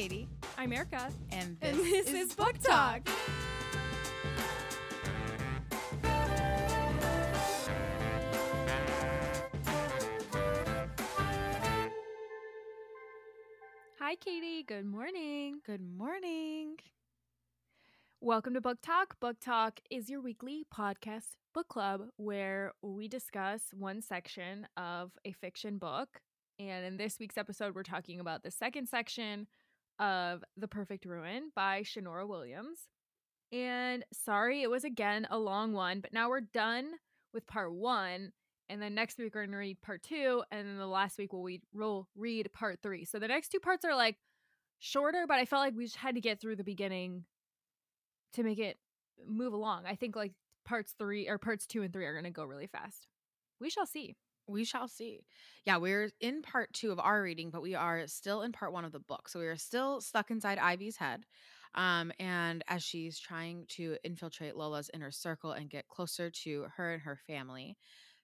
Katie. I'm Erica. And this, And this is Book Talk. Hi, Katie. Good morning. Good morning. Welcome to Book Talk. Book Talk is your weekly podcast book club where we discuss one section of a fiction book. And in this week's episode, we're talking about the second section of The Perfect Ruin by Shanora Williams. And sorry, it was again a long one, but now we're done with part one. And then next week we're to read part two. And then the last week we'll, read, we'll read part three. So the next two parts are like shorter, but I felt like we just had to get through the beginning to make it move along. I think like parts three or parts two and three are to go really fast. We shall see. We shall see. Yeah, we're in part two of our reading, but we are still in part one of the book. So we are still stuck inside Ivy's head. Um, and as she's trying to infiltrate Lola's inner circle and get closer to her and her family,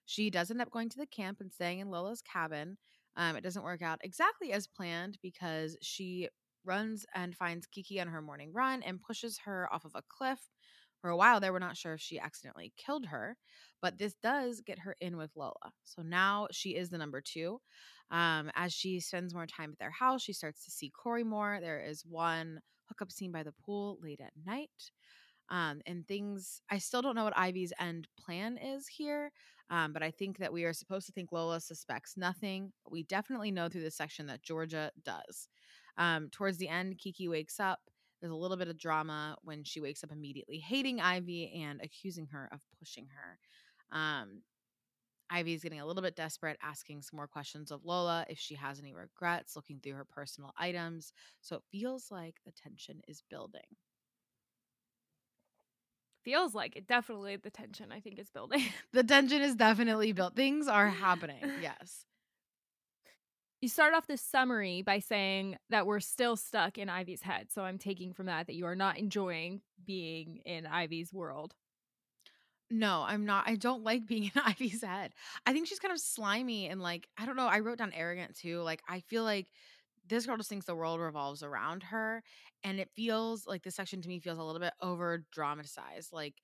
she does end up going to the camp and staying in Lola's cabin. Um, it doesn't work out exactly as planned because she runs and finds Kiki on her morning run and pushes her off of a cliff. For a while there, we're not sure if she accidentally killed her, but this does get her in with Lola. So now she is the number two. Um, as she spends more time at their house, she starts to see Corey more. There is one hookup scene by the pool late at night. Um, and things, I still don't know what Ivy's end plan is here, um, but I think that we are supposed to think Lola suspects nothing. We definitely know through this section that Georgia does. Um, towards the end, Kiki wakes up. There's a little bit of drama when she wakes up immediately hating Ivy and accusing her of pushing her. Um, Ivy's getting a little bit desperate, asking some more questions of Lola if she has any regrets, looking through her personal items. So it feels like the tension is building. Feels like it. Definitely the tension, I think, is building. The tension is definitely built. Things are happening. Yes. You start off this summary by saying that we're still stuck in Ivy's head. So I'm taking from that that you are not enjoying being in Ivy's world. No, I'm not. I don't like being in Ivy's head. I think she's kind of slimy and like, I don't know. I wrote down arrogant too. Like, I feel like this girl just thinks the world revolves around her. And it feels like this section to me feels a little bit over dramatized. Like,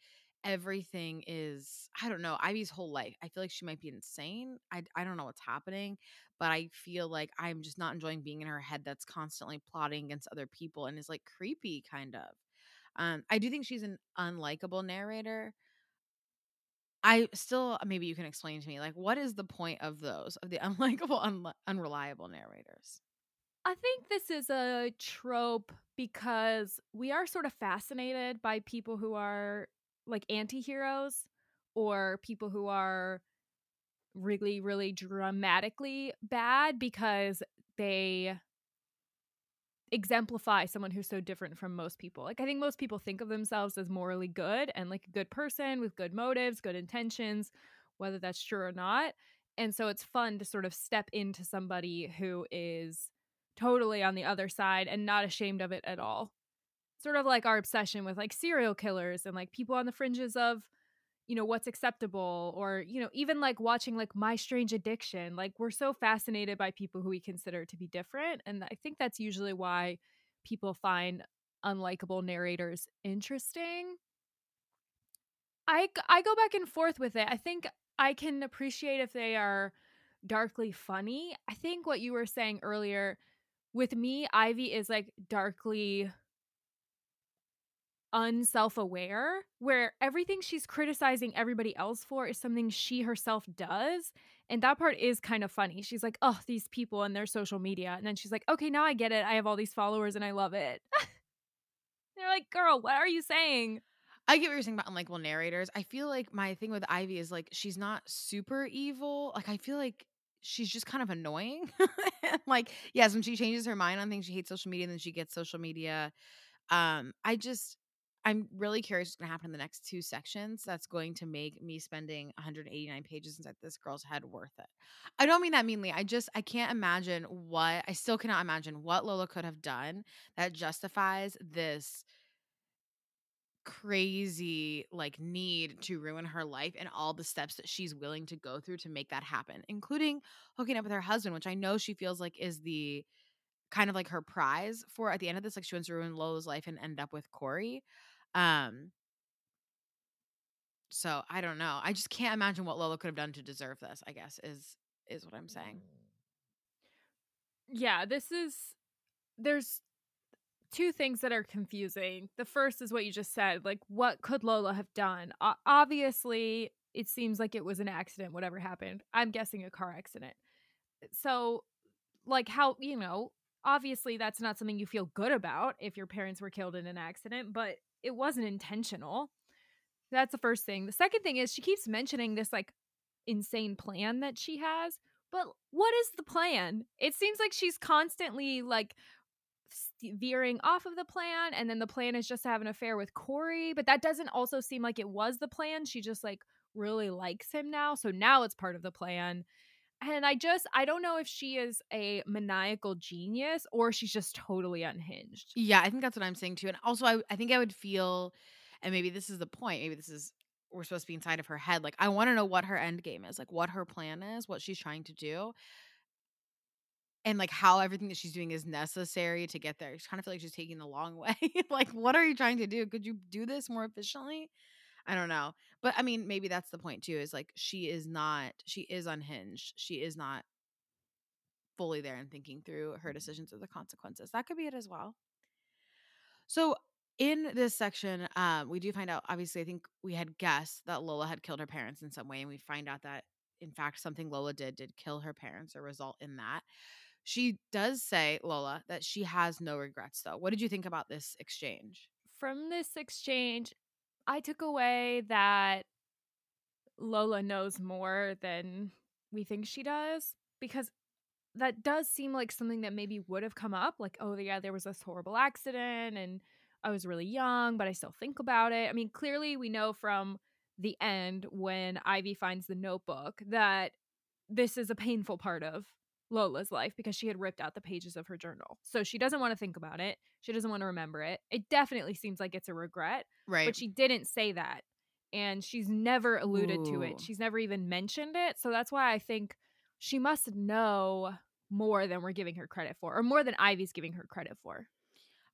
everything is, I don't know, Ivy's whole life. I feel like she might be insane. I, I don't know what's happening, but I feel like I'm just not enjoying being in her head that's constantly plotting against other people and is like creepy, kind of. Um, I do think she's an unlikable narrator. I still maybe you can explain to me like what is the point of those of the unlikable unli- unreliable narrators? I think this is a trope because we are sort of fascinated by people who are like anti heroes or people who are really, really dramatically bad because they exemplify someone who's so different from most people. Like, I think most people think of themselves as morally good and like a good person with good motives, good intentions, whether that's true or not. And so it's fun to sort of step into somebody who is totally on the other side and not ashamed of it at all. Sort of like our obsession with like serial killers and like people on the fringes of, you know, what's acceptable or, you know, even like watching like My Strange Addiction. Like we're so fascinated by people who we consider to be different. And I think that's usually why people find unlikable narrators interesting. I, I go back and forth with it. I think I can appreciate if they are darkly funny. I think what you were saying earlier with me, Ivy is like darkly unself aware, where everything she's criticizing everybody else for is something she herself does. And that part is kind of funny. She's like, oh, these people and their social media. And then she's like, okay, now I get it. I have all these followers and I love it. They're like, girl, what are you saying? I get what you're saying about unlikable narrators. I feel like my thing with Ivy is like she's not super evil. Like I feel like she's just kind of annoying. like, yes, when she changes her mind on things, she hates social media, and then she gets social media. Um, I just I'm really curious what's gonna happen in the next two sections that's going to make me spending 189 pages inside this girl's head worth it. I don't mean that meanly. I just I can't imagine what I still cannot imagine what Lola could have done that justifies this crazy like need to ruin her life and all the steps that she's willing to go through to make that happen including hooking up with her husband which i know she feels like is the kind of like her prize for at the end of this. Like she wants to ruin Lola's life and end up with Corey. Um, so I don't know. I just can't imagine what Lola could have done to deserve this. I guess is is what I'm saying. Yeah, this is there's two things that are confusing. The first is what you just said. Like, what could Lola have done? O- obviously, it seems like it was an accident, whatever happened. I'm guessing a car accident. So, like, how, you know, obviously that's not something you feel good about if your parents were killed in an accident, but it wasn't intentional. That's the first thing. The second thing is she keeps mentioning this, like, insane plan that she has. But what is the plan? It seems like she's constantly like veering off of the plan and then the plan is just to have an affair with Corey, but that doesn't also seem like it was the plan. She just like really likes him now. So now it's part of the plan. And I just I don't know if she is a maniacal genius or she's just totally unhinged. Yeah, I think that's what I'm saying too. And also I I think I would feel and maybe this is the point. Maybe this is we're supposed to be inside of her head. Like I want to know what her end game is, like what her plan is, what she's trying to do and like how everything that she's doing is necessary to get there. I kind of feel like she's taking the long way. like, what are you trying to do? Could you do this more efficiently? I don't know. But I mean, maybe that's the point too, is like she is not, she is unhinged. She is not fully there and thinking through her decisions or the consequences. That could be it as well. So in this section, um, we do find out, obviously, I think we had guessed that Lola had killed her parents in some way, and we find out that in fact something Lola did did kill her parents or result in that. She does say, Lola, that she has no regrets, though. What did you think about this exchange? From this exchange, I took away that Lola knows more than we think she does because that does seem like something that maybe would have come up. Like, oh, yeah, there was this horrible accident and I was really young, but I still think about it. I mean, clearly, we know from the end when Ivy finds the notebook that this is a painful part of Lola's life because she had ripped out the pages of her journal. So she doesn't want to think about it. She doesn't want to remember it. It definitely seems like it's a regret. Right. But she didn't say that. And she's never alluded Ooh. to it. She's never even mentioned it. So that's why I think she must know more than we're giving her credit for, or more than Ivy's giving her credit for.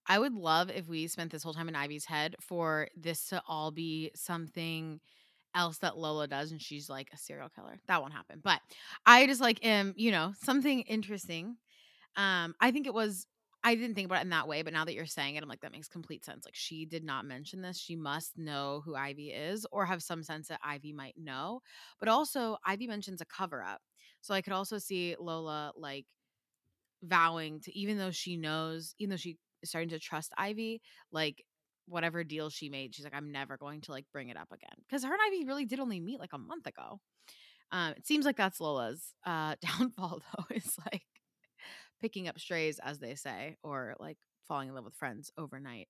I would love if we spent this whole time in Ivy's head for this to all be something else that Lola does and she's like a serial killer. That won't happen. But I just like am, you know, something interesting. Um, I think it was I didn't think about it in that way, but now that you're saying it, I'm like, that makes complete sense. Like she did not mention this. She must know who Ivy is or have some sense that Ivy might know. But also Ivy mentions a cover up. So I could also see Lola like vowing to even though she knows, even though she starting to trust Ivy, like whatever deal she made, she's like, I'm never going to like bring it up again. Because her and Ivy really did only meet like a month ago. Um, it seems like that's Lola's uh downfall though, is like picking up strays, as they say, or like falling in love with friends overnight.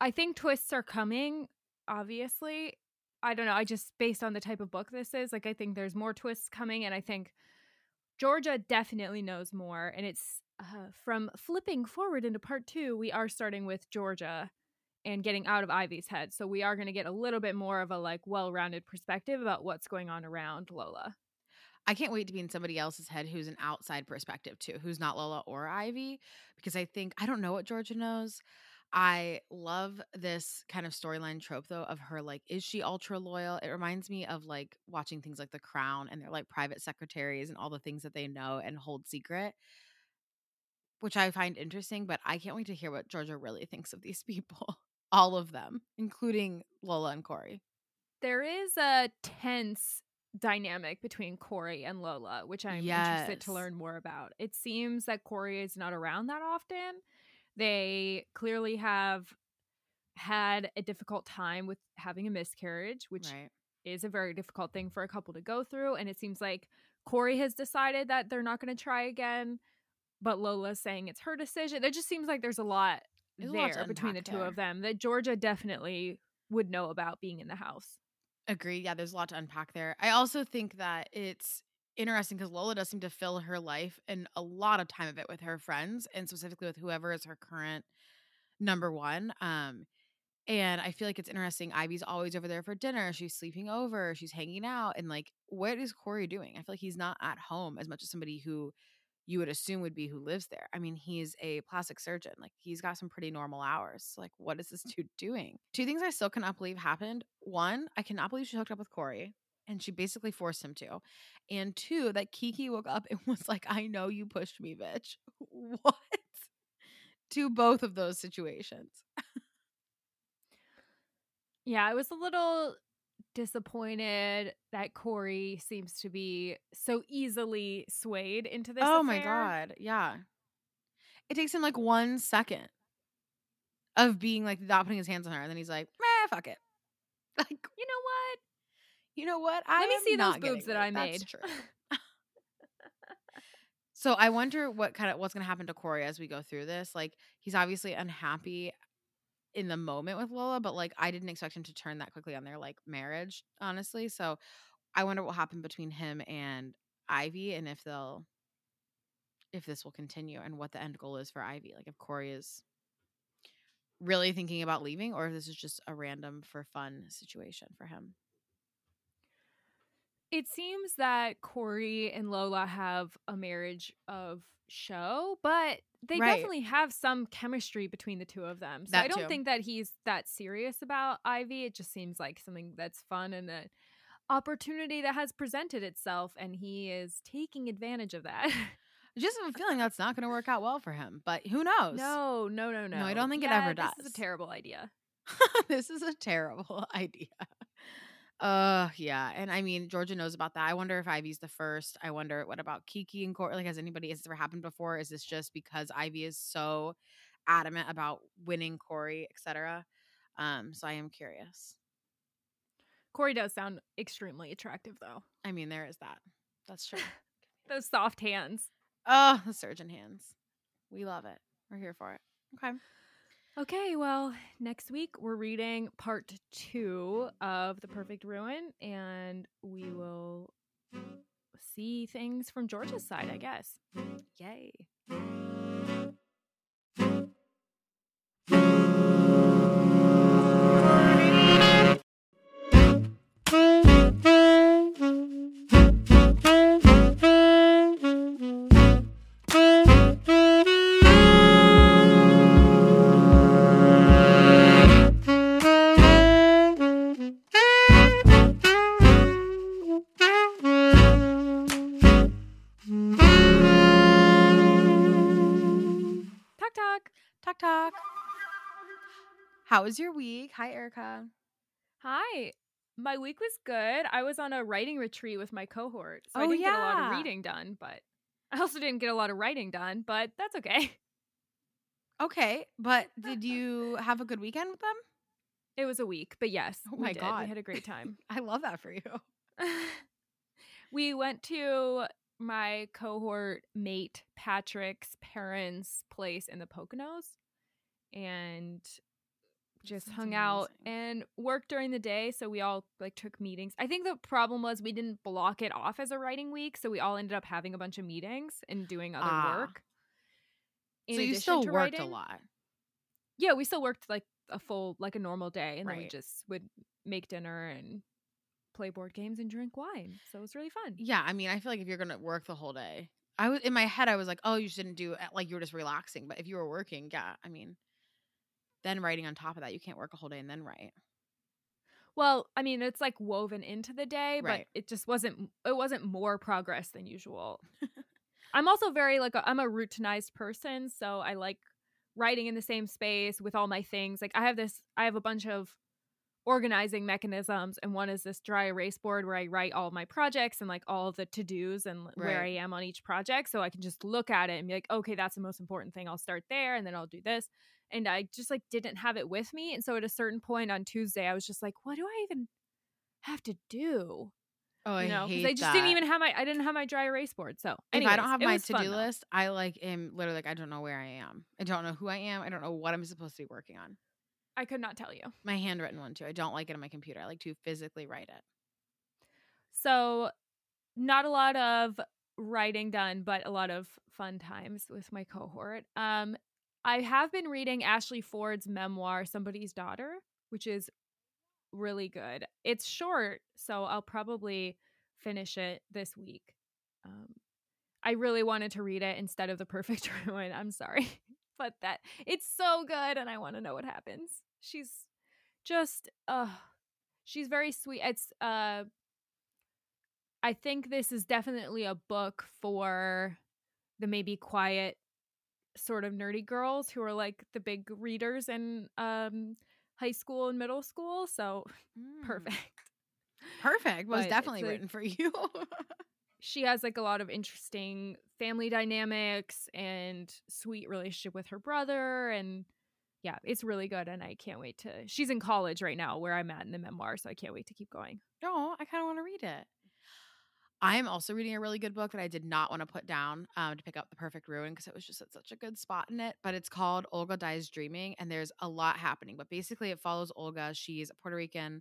I think twists are coming, obviously. I don't know. I just based on the type of book this is, like I think there's more twists coming and I think Georgia definitely knows more and it's uh, from flipping forward into part 2, we are starting with Georgia and getting out of Ivy's head. So we are going to get a little bit more of a like well-rounded perspective about what's going on around Lola. I can't wait to be in somebody else's head who's an outside perspective too, who's not Lola or Ivy, because I think I don't know what Georgia knows. I love this kind of storyline trope though of her like is she ultra loyal? It reminds me of like watching things like The Crown and they're like private secretaries and all the things that they know and hold secret, which I find interesting, but I can't wait to hear what Georgia really thinks of these people. all of them, including Lola and Corey. There is a tense dynamic between Corey and Lola, which I'm interested to learn more about. It seems that Corey is not around that often. They clearly have had a difficult time with having a miscarriage, which Right. is a very difficult thing for a couple to go through. And it seems like Corey has decided that they're not going to try again, but Lola's saying it's her decision. It just seems like there's a lot There's a there between the two there. of them that Georgia definitely would know about being in the house. Agree. Yeah, there's a lot to unpack there. I also think that it's interesting because Lola does seem to fill her life and a lot of time of it with her friends and specifically with whoever is her current number one. Um, and I feel like it's interesting. Ivy's always over there for dinner. She's sleeping over. She's hanging out. And like, what is Corey doing? I feel like he's not at home as much as somebody who you would assume would be who lives there. I mean, he's a plastic surgeon. Like he's got some pretty normal hours. Like what is this mm. dude doing? Two things I still cannot believe happened. One, I cannot believe she hooked up with Corey and she basically forced him to. And two, that Kiki woke up and was like, "I know you pushed me, bitch." What? To both of those situations. Yeah, I was a little disappointed that Corey seems to be so easily swayed into this. Oh my god. Yeah. It takes him like one second of being like not putting his hands on her, and then he's like, "Meh, fuck it." Like, You know what? you know what? I Let me see those boobs that I made. true. So I wonder what kind of what's going to happen to Corey as we go through this. Like he's obviously unhappy in the moment with Lola, but like I didn't expect him to turn that quickly on their like marriage, honestly. So I wonder what happened between him and Ivy and if they'll if this will continue and what the end goal is for Ivy. Like if Corey is really thinking about leaving or if this is just a random for fun situation for him. It seems that Corey and Lola have a marriage of show, but they Right. definitely have some chemistry between the two of them. So I don't too. think that he's that serious about Ivy. It just seems like something that's fun and an opportunity that has presented itself, and he is taking advantage of that. I just have a feeling that's not going to work out well for him, but who knows? no, no, no, no. No, I don't think it Yeah, ever This is a terrible idea. this is a terrible idea. Uh yeah. And I mean Georgia knows about that. I wonder if Ivy's the first. I wonder what about Kiki and Corey? Like, has anybody has this ever happened before? Is this just because Ivy is so adamant about winning Corey, etc.? Um, so I am curious. Corey does sound extremely attractive, though. I mean, there is that. That's true. Those soft hands. oh, the surgeon hands. We love it. We're here for it. Okay. Okay, well, next week we're reading part two of The Perfect Ruin, and we will see things from George's side, I guess. Yay. Was your week? Hi, Erica. Hi. My week was good. I was on a writing retreat with my cohort, so I Oh, didn't get a lot of reading done, but I also didn't get a lot of writing done, but that's okay. Okay, but did you have a good weekend with them? It was a week, but yes, Oh we my did. God. we had a great time. I love that for you. we went to my cohort mate Patrick's parents' place in the Poconos and just sounds hung out and worked during the day. So we all like took meetings. I think the problem was we didn't block it off as a writing week, so we all ended up having a bunch of meetings and doing other Ah. work. in so you still worked a lot. Yeah, we still worked like a full like a normal day, and then we just would make dinner and play board games and drink wine. So it was really fun. Yeah, I mean, I feel like if you're gonna work the whole day, I was in my head. I was like, oh, you shouldn't do it. Like you were just relaxing. But if you were working, yeah, I mean, then writing on top of that, you can't work a whole day and then write. Well, I mean, it's like woven into the day, but it just wasn't it wasn't more progress than usual. I'm also very like a, I'm a routinized person, so I like writing in the same space with all my things. Like I have this I have a bunch of organizing mechanisms and one is this dry erase board where I write all my projects and like all the to-dos and where I am on each project so I can just look at it and be like, "Okay, that's the most important thing. I'll start there and then I'll do this." And I just like didn't have it with me, and so at a certain point on Tuesday I was just like, "What do I even have to do?" Oh, you know, I hate I just that. didn't even have my I didn't have my dry erase board. So if I don't have my to do though. list, I like am literally like I don't know where I am. I don't know who I am. I don't know what I'm supposed to be working on. I could not tell you. My handwritten one too. I don't like it on my computer. I like to physically write it. So not a lot of writing done, but a lot of fun times with my cohort. Um, I have been reading Ashley Ford's memoir, Somebody's Daughter, which is really good. It's short, so I'll probably finish it this week. Um, I really wanted to read it instead of The Perfect Ruin. I'm sorry. But that it's so good and I want to know what happens. She's just uh she's very sweet. It's uh I think this is definitely a book for the maybe quiet sort of nerdy girls who are like the big readers in um high school and middle school. So Mm. perfect. Perfect. Was definitely like- written for you. She has like a lot of interesting family dynamics and sweet relationship with her brother and yeah, it's really good and I can't wait to She's in college right now where I'm at in the memoir, so I can't wait to keep going. no, I kind of want to read it. I am also reading a really good book that I did not want to put down um, to pick up The Perfect Ruin because it was just at such a good spot in it. But it's called Olga Dies Dreaming, and there's a lot happening. But basically, it follows Olga. She's a Puerto Rican,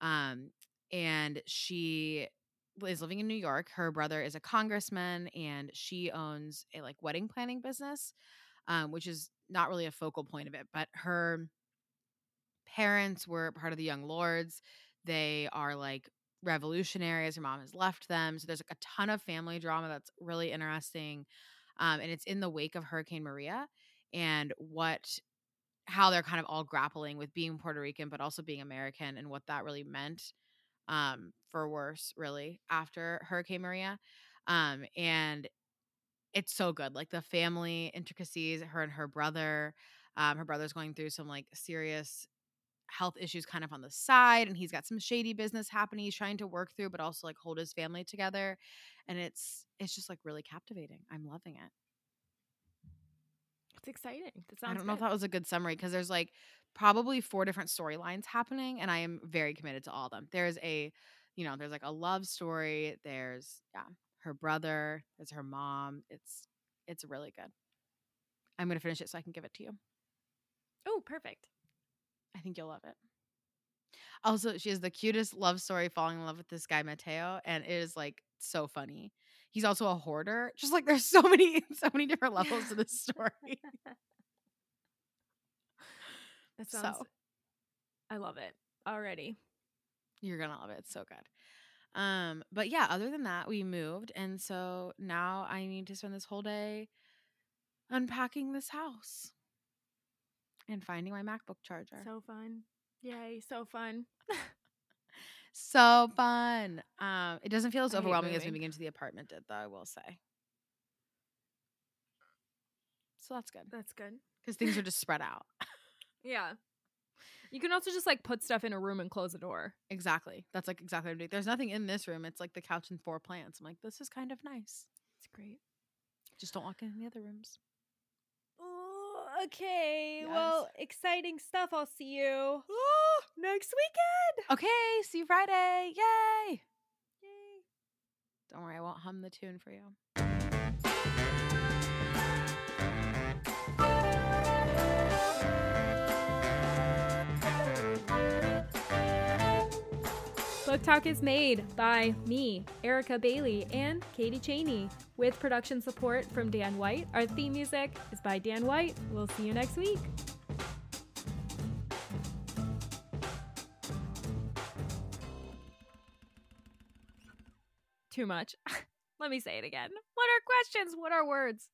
um, and she is living in New York. Her brother is a congressman, and she owns a like wedding planning business, um, which is not really a focal point of it. But her parents were part of the Young Lords. They are like revolutionaries. Her mom has left them. So there's like a ton of family drama that's really interesting. Um, and it's in the wake of Hurricane Maria and what how they're kind of all grappling with being Puerto Rican, but also being American and what that really meant um, for worse, really, after Hurricane Maria. Um, and it's so good. Like the family intricacies, her and her brother. Um, her brother's going through some like serious health issues kind of on the side and he's got some shady business happening he's trying to work through but also like hold his family together and it's it's just like really captivating i'm loving it It's exciting. I don't know if that was a good summary because there's like probably four different storylines happening and i am very committed to all of them there's a you know there's like a love story there's yeah her brother there's her mom it's it's really good i'm gonna finish it so i can give it to you Oh, perfect. I think you'll love it. Also, she has the cutest love story falling in love with this guy Mateo, and it is like so funny. He's also a hoarder. Just like there's so many, so many different levels to this story. That sounds So. I love it already. You're gonna love it. It's so good. Um, but yeah, other than that, we moved, and so now I need to spend this whole day unpacking this house and finding my MacBook charger. So fun. Yay, so fun. So fun. Um, it doesn't feel as overwhelming as moving. moving into the apartment did, though. I will say. So that's good That's good. because things are just spread out. Yeah. You can also just like put stuff in a room and close the door. exactly. That's like exactly what I'm doing. There's nothing in this room. It's like the couch and four plants. I'm like, this is kind of nice. It's great. Just don't walk in the other rooms. Okay. Yes. Well, exciting stuff. I'll see you next weekend. okay. See you Friday. Yay. Yay. Don't worry. I won't hum the tune for you. Book Talk is made by me, Erica Bailey, and Katie Cheney, with production support from Dan White. Our theme music is by Dan White. We'll see you next week. Too much. Let me say it again. What are questions? What are words?